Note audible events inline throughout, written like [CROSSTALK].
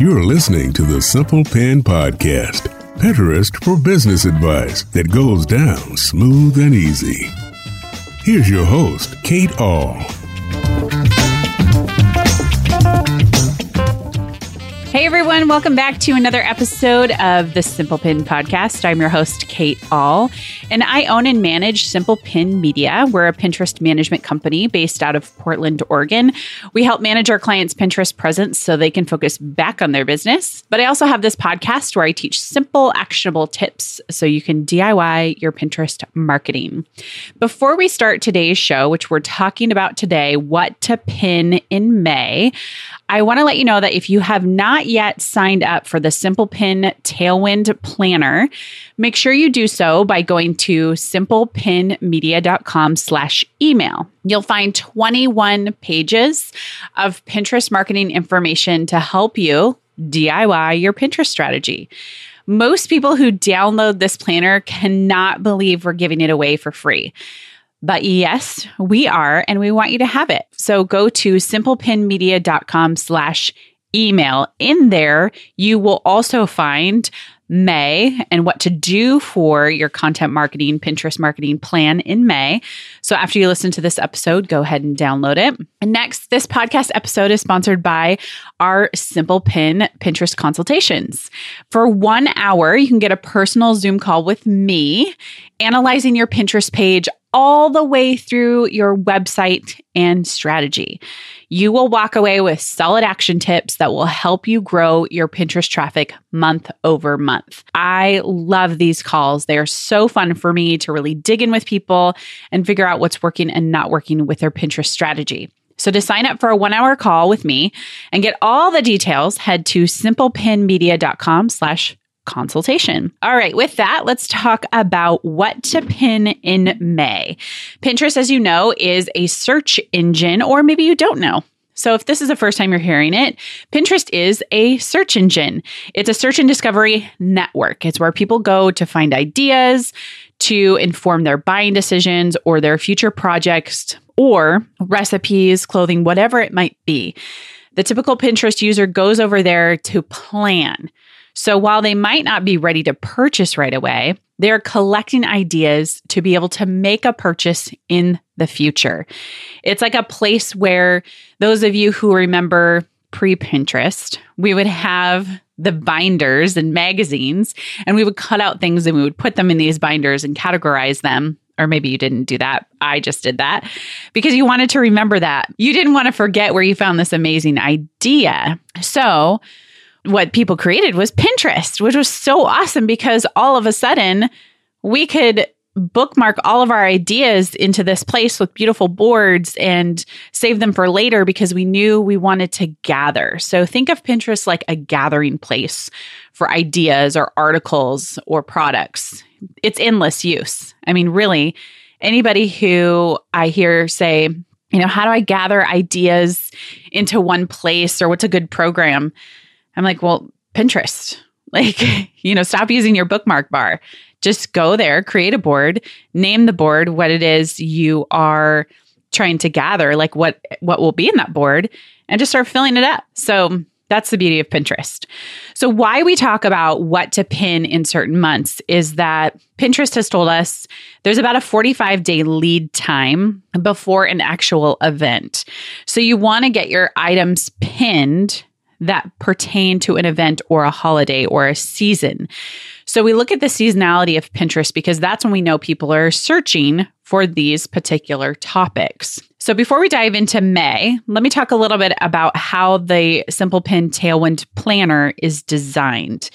You're listening to the Simple Pin Podcast, Pinterest for business advice that goes down smooth and easy. Here's your host, Kate Ahl. Everyone, welcome back to another episode of the Simple Pin podcast. I'm your host, Kate Ahl, and I own and manage Simple Pin Media. We're a Pinterest management company based out of Portland, Oregon. We help manage our clients' Pinterest presence so they can focus back on their business. But I also have this podcast where I teach simple, actionable tips so you can DIY your Pinterest marketing. Before we start today's show, which we're talking about today, what to pin in May, I want to let you know that if you have not yet signed up for the Simple Pin Tailwind Planner, make sure you do so by going to simplepinmedia.com slash email. You'll find 21 pages of Pinterest marketing information to help you DIY your Pinterest strategy. Most people who download this planner cannot believe we're giving it away for free. But yes, we are, and we want you to have it. So go to simplepinmedia.com slash email. In there, you will also find May and what to do for your content marketing, Pinterest marketing plan in May. So after you listen to this episode, go ahead and download it. And next, this podcast episode is sponsored by our Simple Pin Pinterest consultations. For one hour, you can get a personal Zoom call with me analyzing your Pinterest page all the way through your website and strategy. You will walk away with solid action tips that will help you grow your Pinterest traffic month over month. I love these calls. They are so fun for me to really dig in with people and figure out what's working and not working with their Pinterest strategy. So to sign up for a one hour call with me and get all the details, head to simplepinmedia.com slash consultation. All right, with that, let's talk about what to pin in May. Pinterest, as you know, is a search engine, or maybe you don't know. So, if this is the first time you're hearing it, Pinterest is a search engine. It's a search and discovery network. It's where people go to find ideas, to inform their buying decisions or their future projects or recipes, clothing, whatever it might be. The typical Pinterest user goes over there to plan, so while they might not be ready to purchase right away, they're collecting ideas to be able to make a purchase in the future. It's like a place where those of you who remember pre Pinterest, we would have the binders and magazines, and we would cut out things and we would put them in these binders and categorize them. Or maybe you didn't do that. I just did that because you wanted to remember that. You didn't want to forget where you found this amazing idea. So, what people created was Pinterest, which was so awesome because all of a sudden we could bookmark all of our ideas into this place with beautiful boards and save them for later because we knew we wanted to gather. So think of Pinterest like a gathering place for ideas or articles or products. It's endless use. I mean, really, anybody who I hear say, you know, how do I gather ideas into one place or what's a good program? I'm like, well, Pinterest. [LAUGHS] Like, you know, stop using your bookmark bar. Just go there, create a board, name the board what it is you are trying to gather, like what what will be in that board, and just start filling it up. So that's the beauty of Pinterest. So, why we talk about what to pin in certain months is that Pinterest has told us there's about a 45 day lead time before an actual event. So, you want to get your items pinned that pertain to an event or a holiday or a season. So we look at the seasonality of Pinterest because that's when we know people are searching for these particular topics. So before we dive into May, let me talk a little bit about how the Simple Pin Tailwind Planner is designed.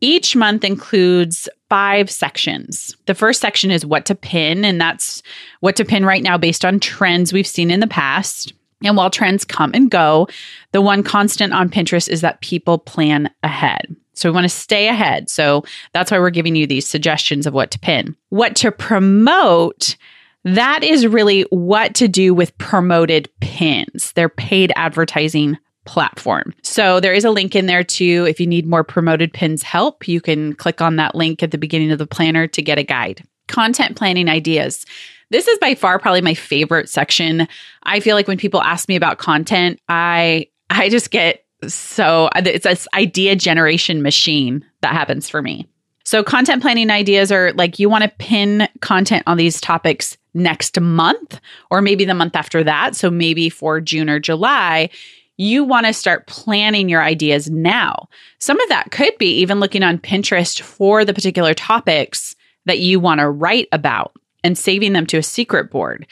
Each month includes five sections. The first section is what to pin, and that's what to pin right now based on trends we've seen in the past. And while trends come and go, the one constant on Pinterest is that people plan ahead. So we want to stay ahead. So that's why we're giving you these suggestions of what to pin. What to promote, that is really what to do with promoted pins. They're paid advertising platform. So there is a link in there too. If you need more promoted pins help, you can click on that link at the beginning of the planner to get a guide. Content planning ideas. This is by far probably my favorite section. I feel like when people ask me about content, I I just get so it's this idea generation machine that happens for me. So content planning ideas are like you want to pin content on these topics next month or maybe the month after that. So maybe for June or July, you want to start planning your ideas now. Some of that could be even looking on Pinterest for the particular topics that you want to write about and saving them to a secret board.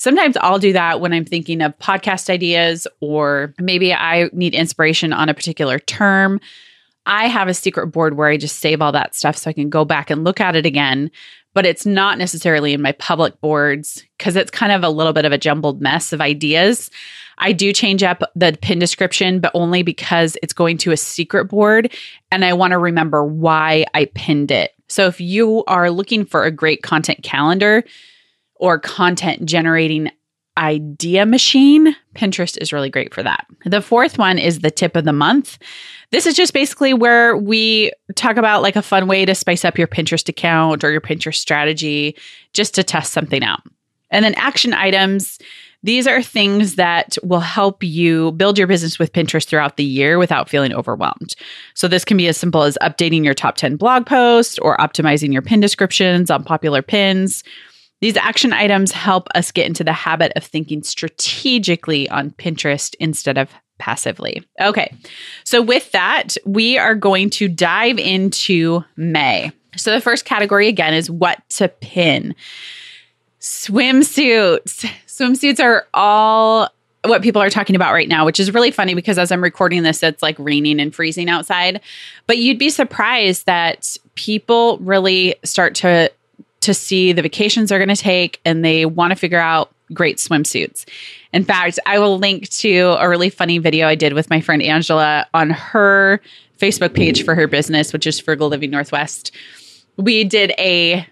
Sometimes I'll do that when I'm thinking of podcast ideas or maybe I need inspiration on a particular term. I have a secret board where I just save all that stuff so I can go back and look at it again. But it's not necessarily in my public boards because it's kind of a little bit of a jumbled mess of ideas. I do change up the pin description, but only because it's going to a secret board and I want to remember why I pinned it. So if you are looking for a great content calendar or content generating idea machine, Pinterest is really great for that. The fourth one is the tip of the month. This is just basically where we talk about like a fun way to spice up your Pinterest account or your Pinterest strategy just to test something out. And then action items these are things that will help you build your business with Pinterest throughout the year without feeling overwhelmed. So, this can be as simple as updating your top 10 blog posts or optimizing your pin descriptions on popular pins. These action items help us get into the habit of thinking strategically on Pinterest instead of passively. Okay, so with that, we are going to dive into May. So, the first category again is what to pin. Swimsuits. Swimsuits are all what people are talking about right now, which is really funny because as I'm recording this, it's like raining and freezing outside. But you'd be surprised that people really start to to see the vacations they're going to take and they want to figure out great swimsuits. In fact, I will link to a really funny video I did with my friend Angela on her Facebook page for her business, which is Frugal Living Northwest. We did a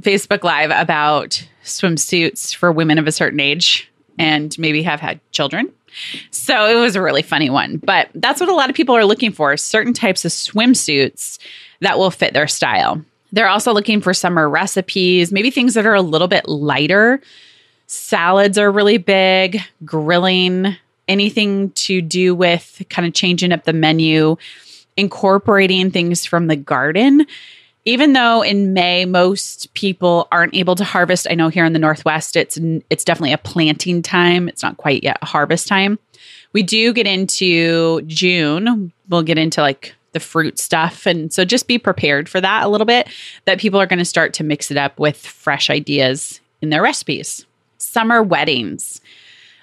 Facebook Live about swimsuits for women of a certain age and maybe have had children. So it was a really funny one. But that's what a lot of people are looking for certain types of swimsuits that will fit their style. They're also looking for summer recipes, maybe things that are a little bit lighter. Salads are really big, grilling, anything to do with kind of changing up the menu, incorporating things from the garden even though in May most people aren't able to harvest, I know here in the Northwest it's it's definitely a planting time. It's not quite yet harvest time. We do get into June. We'll get into like the fruit stuff and so just be prepared for that a little bit that people are going to start to mix it up with fresh ideas in their recipes. Summer weddings.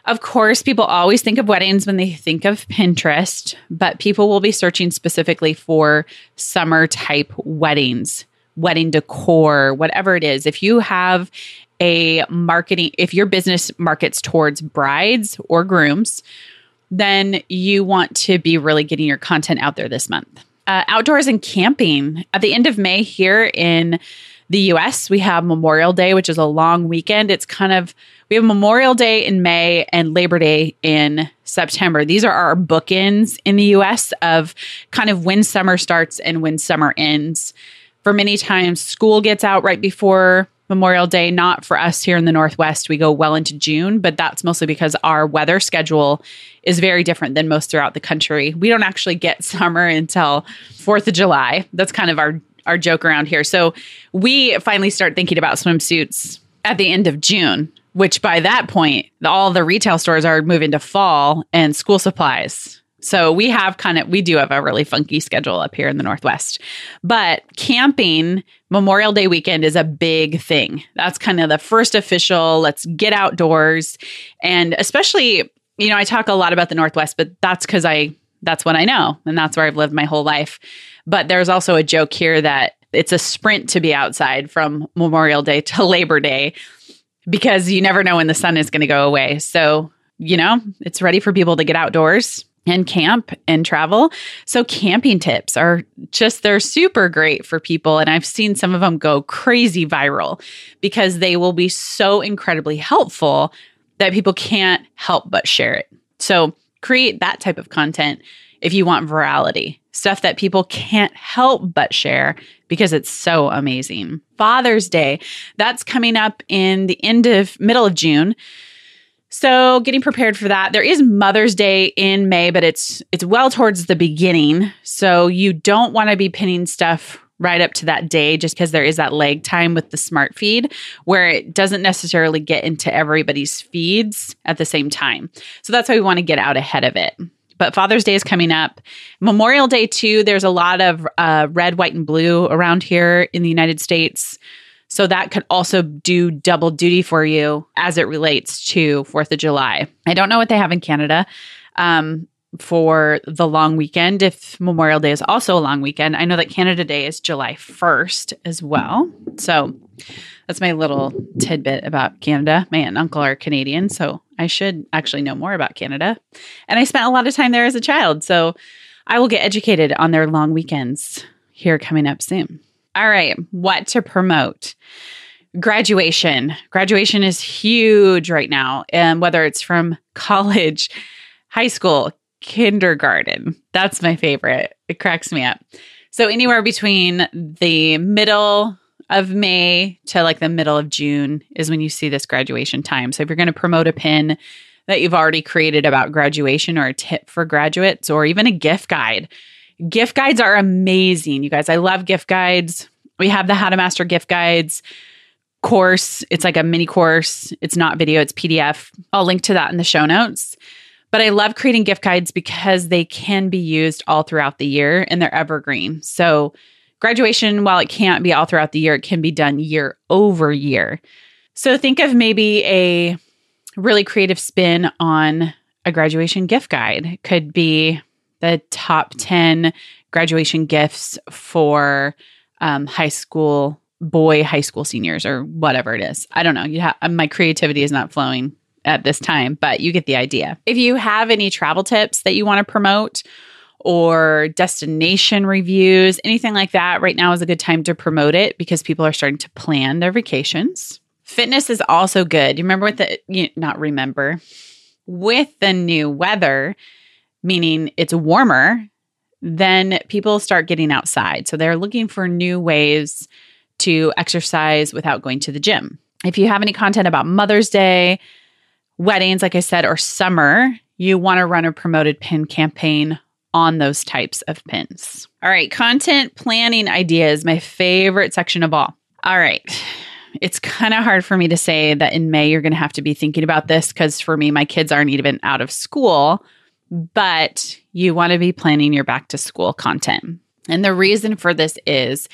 Of course, people always think of weddings when they think of Pinterest, but people will be searching specifically for summer type weddings, wedding decor, whatever it is. If you have a marketing, if your business markets towards brides or grooms, then you want to be really getting your content out there this month. Uh, outdoors and camping. At the end of May here in the US, we have Memorial Day, which is a long weekend. It's kind of, we have Memorial Day in May and Labor Day in September. These are our bookends in the US of kind of when summer starts and when summer ends. For many times, school gets out right before Memorial Day, not for us here in the Northwest. We go well into June, but that's mostly because our weather schedule is very different than most throughout the country. We don't actually get [LAUGHS] summer until 4th of July. That's kind of our our joke around here. So we finally start thinking about swimsuits at the end of June, which by that point, all the retail stores are moving to fall and school supplies. So we have kind of we do have a really funky schedule up here in the Northwest. But camping Memorial Day weekend is a big thing. That's kind of the first official let's get outdoors and especially you know I talk a lot about the Northwest, but that's cuz I that's what I know and that's where I've lived my whole life. But there's also a joke here that it's a sprint to be outside from Memorial Day to Labor Day because you never know when the sun is going to go away. So, you know, it's ready for people to get outdoors and camp and travel. So, camping tips are just, they're super great for people. And I've seen some of them go crazy viral because they will be so incredibly helpful that people can't help but share it. So, create that type of content if you want virality, stuff that people can't help but share because it's so amazing. Father's Day, that's coming up in the end of middle of June. So, getting prepared for that. There is Mother's Day in May, but it's it's well towards the beginning. So, you don't want to be pinning stuff right up to that day just because there is that lag time with the smart feed where it doesn't necessarily get into everybody's feeds at the same time. So, that's why we want to get out ahead of it. But Father's Day is coming up. Memorial Day, too, there's a lot of uh, red, white, and blue around here in the United States. So that could also do double duty for you as it relates to 4th of July. I don't know what they have in Canada. Um, for the long weekend if Memorial Day is also a long weekend. I know that Canada Day is July 1st as well. So that's my little tidbit about Canada. My aunt and uncle are Canadian, so I should actually know more about Canada. And I spent a lot of time there as a child, so I will get educated on their long weekends here coming up soon. All right, what to promote? Graduation. Graduation is huge right now, and whether it's from [LAUGHS] college, high school, kindergarten. That's my favorite. It cracks me up. So anywhere between the middle of May to like the middle of June is when you see this graduation time. So if you're going to promote a pin that you've already created about graduation or a tip for graduates or even a gift guide, gift guides are amazing. You guys, I love gift guides. We have the How to Master gift guides course. It's like a mini course. It's not video, it's PDF. I'll link to that in the show notes. But I love creating gift guides because they can be used all throughout the year and they're evergreen. So Graduation, while it can't be all throughout the year, it can be done year over year. So think of maybe a really creative spin on a graduation gift guide. Could be the top 10 graduation gifts for um, high school boy high school seniors or whatever it is. I don't know. You have my creativity is not flowing at this time, but you get the idea. If you have any travel tips that you want to promote or destination reviews, anything like that, right now is a good time to promote it because people are starting to plan their vacations. Fitness is also good. You remember with the, you, not remember, with the new weather, meaning it's warmer, then people start getting outside. So they're looking for new ways to exercise without going to the gym. If you have any content about Mother's Day, weddings, like I said, or summer, you want to run a promoted pin campaign on those types of pins. All right, content planning ideas, my favorite section of all. All right. It's kind of hard for me to say that in May you're going to have to be thinking about this because for me, my kids aren't even out of school, but you want to be planning your back to school content. And the reason for this is,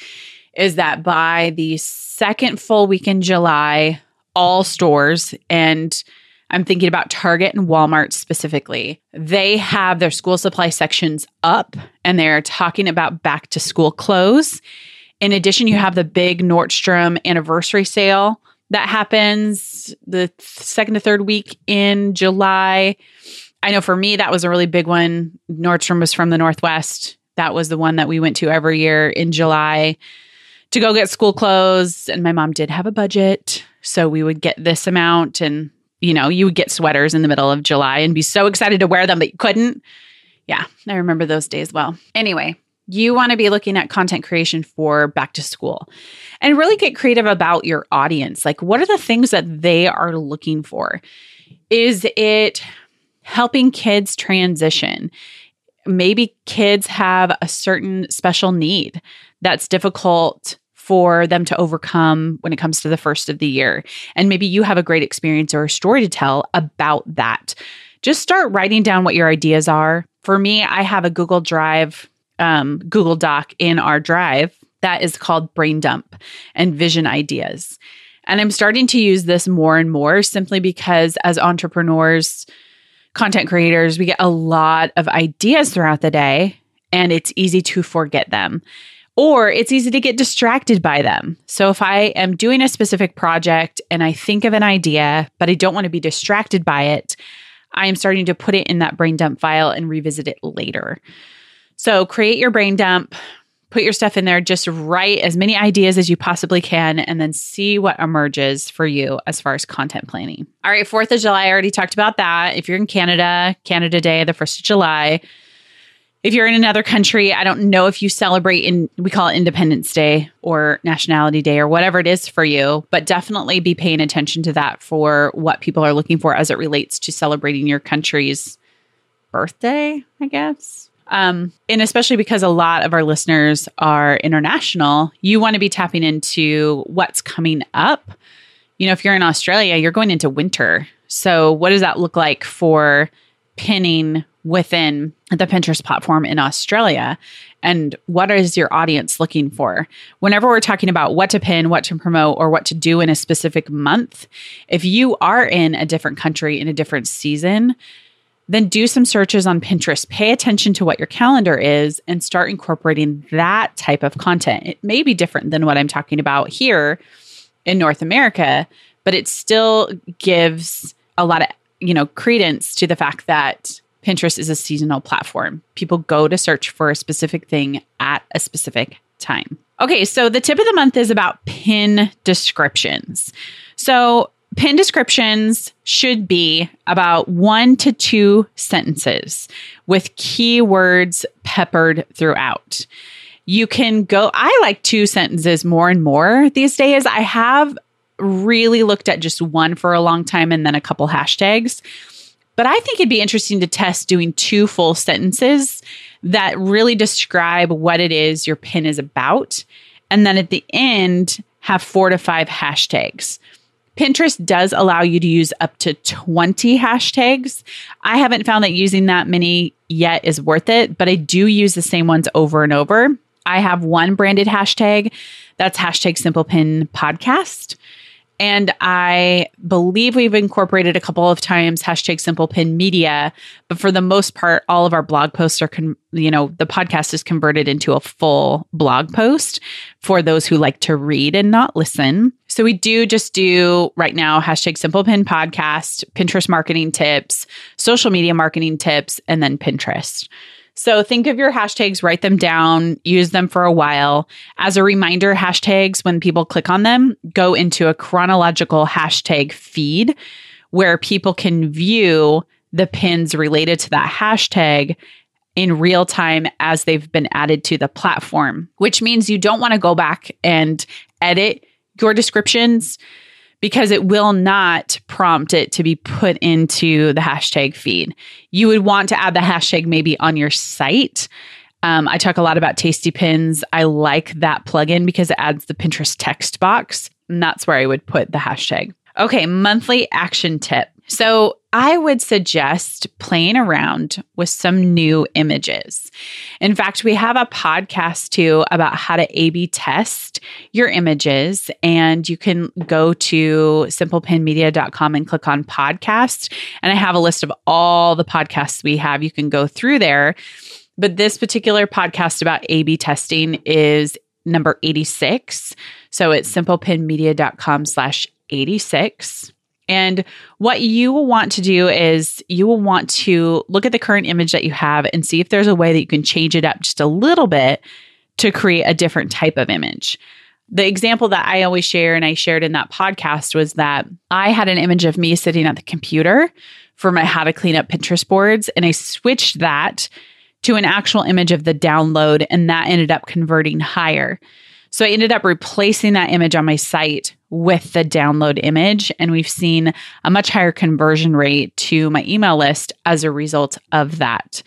is that by the second full week in July, all stores and I'm thinking about Target and Walmart specifically. They have their school supply sections up and they're talking about back to school clothes. In addition, you have the big Nordstrom anniversary sale that happens the second to third week in July. I know for me, that was a really big one. Nordstrom was from the Northwest. That was the one that we went to every year in July to go get school clothes. And my mom did have a budget. So we would get this amount and you know, you would get sweaters in the middle of July and be so excited to wear them but you couldn't. Yeah, I remember those days well. Anyway, you want to be looking at content creation for back to school and really get creative about your audience. Like, what are the things that they are looking for? Is it helping kids transition? Maybe kids have a certain special need that's difficult for them to overcome when it comes to the first of the year. And maybe you have a great experience or a story to tell about that. Just start writing down what your ideas are. For me, I have a Google Drive, um, Google Doc in our drive that is called Brain Dump and Vision Ideas. And I'm starting to use this more and more simply because as entrepreneurs, content creators, we get a lot of ideas throughout the day and it's easy to forget them or it's easy to get distracted by them. So if I am doing a specific project and I think of an idea, but I don't want to be distracted by it, I am starting to put it in that brain dump file and revisit it later. So create your brain dump, put your stuff in there, just write as many ideas as you possibly can, and then see what emerges for you as far as content planning. All right, 4th of July, I already talked about that. If you're in Canada, Canada Day, the 1st of July. If you're in another country, I don't know if you celebrate in, we call it Independence Day or Nationality Day or whatever it is for you, but definitely be paying attention to that for what people are looking for as it relates to celebrating your country's birthday, I guess. Um, and especially because a lot of our listeners are international, you want to be tapping into what's coming up. You know, if you're in Australia, you're going into winter. So, what does that look like for pinning within the Pinterest platform in Australia? And what is your audience looking for? Whenever we're talking about what to pin, what to promote, or what to do in a specific month, if you are in a different country in a different season, then do some searches on Pinterest. Pay attention to what your calendar is and start incorporating that type of content. It may be different than what I'm talking about here in North America, but it still gives a lot of, you know, credence to the fact that Pinterest is a seasonal platform. People go to search for a specific thing at a specific time. Okay, so the tip of the month is about pin descriptions. So, Pin descriptions should be about one to two sentences with keywords peppered throughout. You can go, I like two sentences more and more these days. I have really looked at just one for a long time and then a couple hashtags. But I think it'd be interesting to test doing two full sentences that really describe what it is your pin is about. And then at the end, have four to five hashtags. Pinterest does allow you to use up to 20 hashtags. I haven't found that using that many yet is worth it, but I do use the same ones over and over. I have one branded hashtag that's hashtag simple pin podcast. And I believe we've incorporated a couple of times hashtag simple pin media, but for the most part, all of our blog posts are, con- you know, the podcast is converted into a full blog post for those who like to read and not listen. So we do just do right now hashtag simple pin podcast, Pinterest marketing tips, social media marketing tips, and then Pinterest. So think of your hashtags, write them down, use them for a while. As a reminder, hashtags, when people click on them, go into a chronological hashtag feed where people can view the pins related to that hashtag in real time as they've been added to the platform, which means you don't want to go back and edit your descriptions because it will not prompt it to be put into the hashtag feed. You would want to add the hashtag maybe on your site. Um, I talk a lot about Tasty Pins. I like that plugin because it adds the Pinterest text box, and that's where I would put the hashtag. Okay, monthly action tip. So I would suggest playing around with some new images. In fact, we have a podcast too about how to A B test your images. And you can go to simplepinmedia.com and click on podcast. And I have a list of all the podcasts we have. You can go through there. But this particular podcast about A B testing is number 86. So it's simplepinmedia.com slash 86. And what you will want to do is you will want to look at the current image that you have and see if there's a way that you can change it up just a little bit to create a different type of image. The example that I always share and I shared in that podcast was that I had an image of me sitting at the computer for my how to clean up Pinterest boards and I switched that to an actual image of the download and that ended up converting higher. So I ended up replacing that image on my site with the download image. And we've seen a much higher conversion rate to my email list as a result of that.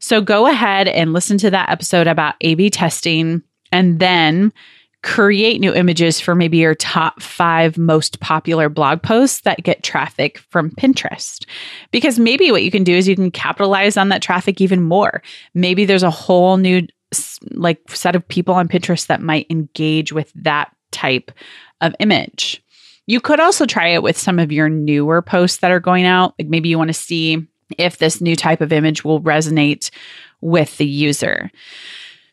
So go ahead and listen to that episode about A B testing and then create new images for maybe your top five most popular blog posts that get traffic from Pinterest. Because maybe what you can do is you can capitalize on that traffic even more. Maybe there's a whole new like set of people on Pinterest that might engage with that type of image. You could also try it with some of your newer posts that are going out. Like maybe you want to see if this new type of image will resonate with the user.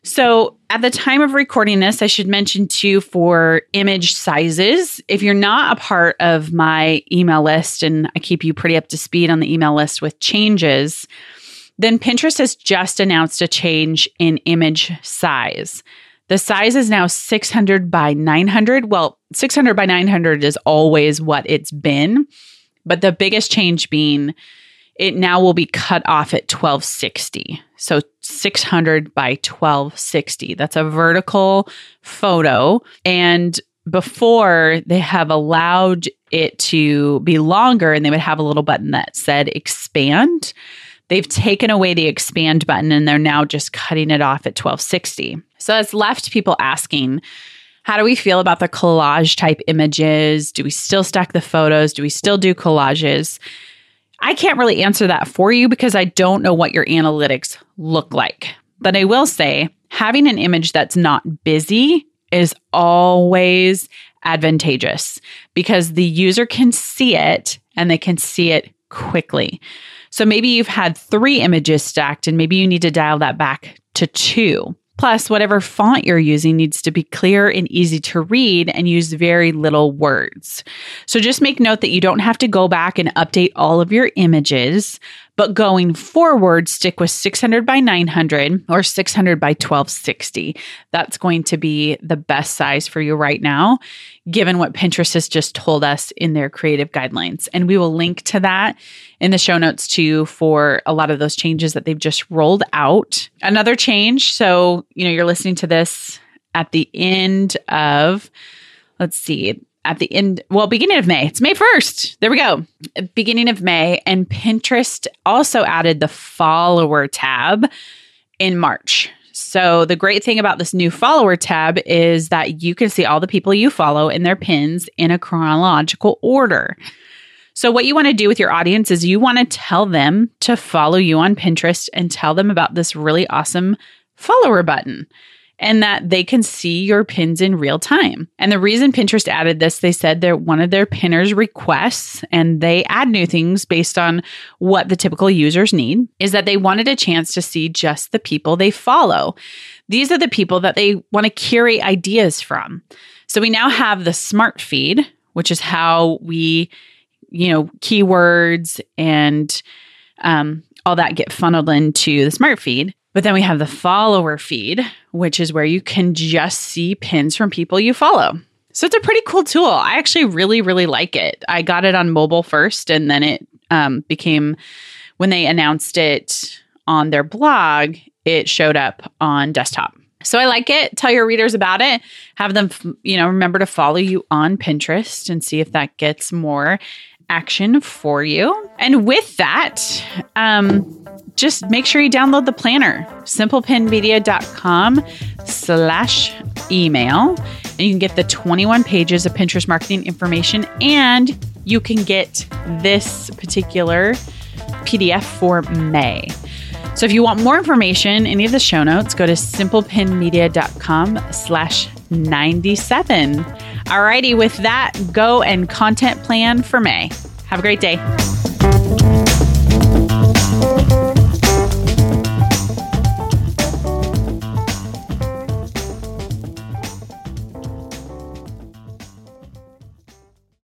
So, at the time of recording this, I should mention too for image sizes. If you're not a part of my email list, and I keep you pretty up to speed on the email list with changes, then Pinterest has just announced a change in image size. The size is now 600 by 900. Well, 600 by 900 is always what it's been, but the biggest change being it now will be cut off at 1260. So 600 by 1260. That's a vertical photo. And before they have allowed it to be longer and they would have a little button that said expand. They've taken away the expand button and they're now just cutting it off at 1260. So it's left people asking, how do we feel about the collage type images? Do we still stack the photos? Do we still do collages? I can't really answer that for you because I don't know what your analytics look like. But I will say having an image that's not busy is always advantageous because the user can see it and they can see it quickly. So maybe you've had three images stacked and maybe you need to dial that back to two. Plus, whatever font you're using needs to be clear and easy to read and use very little words. So just make note that you don't have to go back and update all of your images, but going forward, stick with 600 by 900 or 600 by 1260. That's going to be the best size for you right now, given what Pinterest has just told us in their creative guidelines. And we will link to that in the show notes too for a lot of those changes that they've just rolled out. Another change. So, you know, you're listening to this at the end of, let's see, at the end, well, beginning of May. It's May 1st. There we go. Beginning of May. And Pinterest also added the follower tab in March. So, the great thing about this new follower tab is that you can see all the people you follow in their pins in a chronological order. So, what you want to do with your audience is you want to tell them to follow you on Pinterest and tell them about this really awesome follower button and that they can see your pins in real time. And the reason Pinterest added this, they said they're one of their pinners requests and they add new things based on what the typical users need is that they wanted a chance to see just the people they follow. These are the people that they want to curate ideas from. So we now have the smart feed, which is how we, you know, keywords and um, all that get funneled into the smart feed. But then we have the follower feed, which is where you can just see pins from people you follow. So it's a pretty cool tool. I actually really, really like it. I got it on mobile first, and then it um, became, when they announced it on their blog, it showed up on desktop. So I like it. Tell your readers about it. Have them, you know, remember to follow you on Pinterest and see if that gets more action for you. And with that, um, just make sure you download the planner, simplepinmedia.com slash email. And you can get the 21 pages of Pinterest marketing information and you can get this particular PDF for May. So if you want more information, any of the show notes, go to simplepinmedia.com slash 97. Alrighty, with that, go and content plan for May. Have a great day.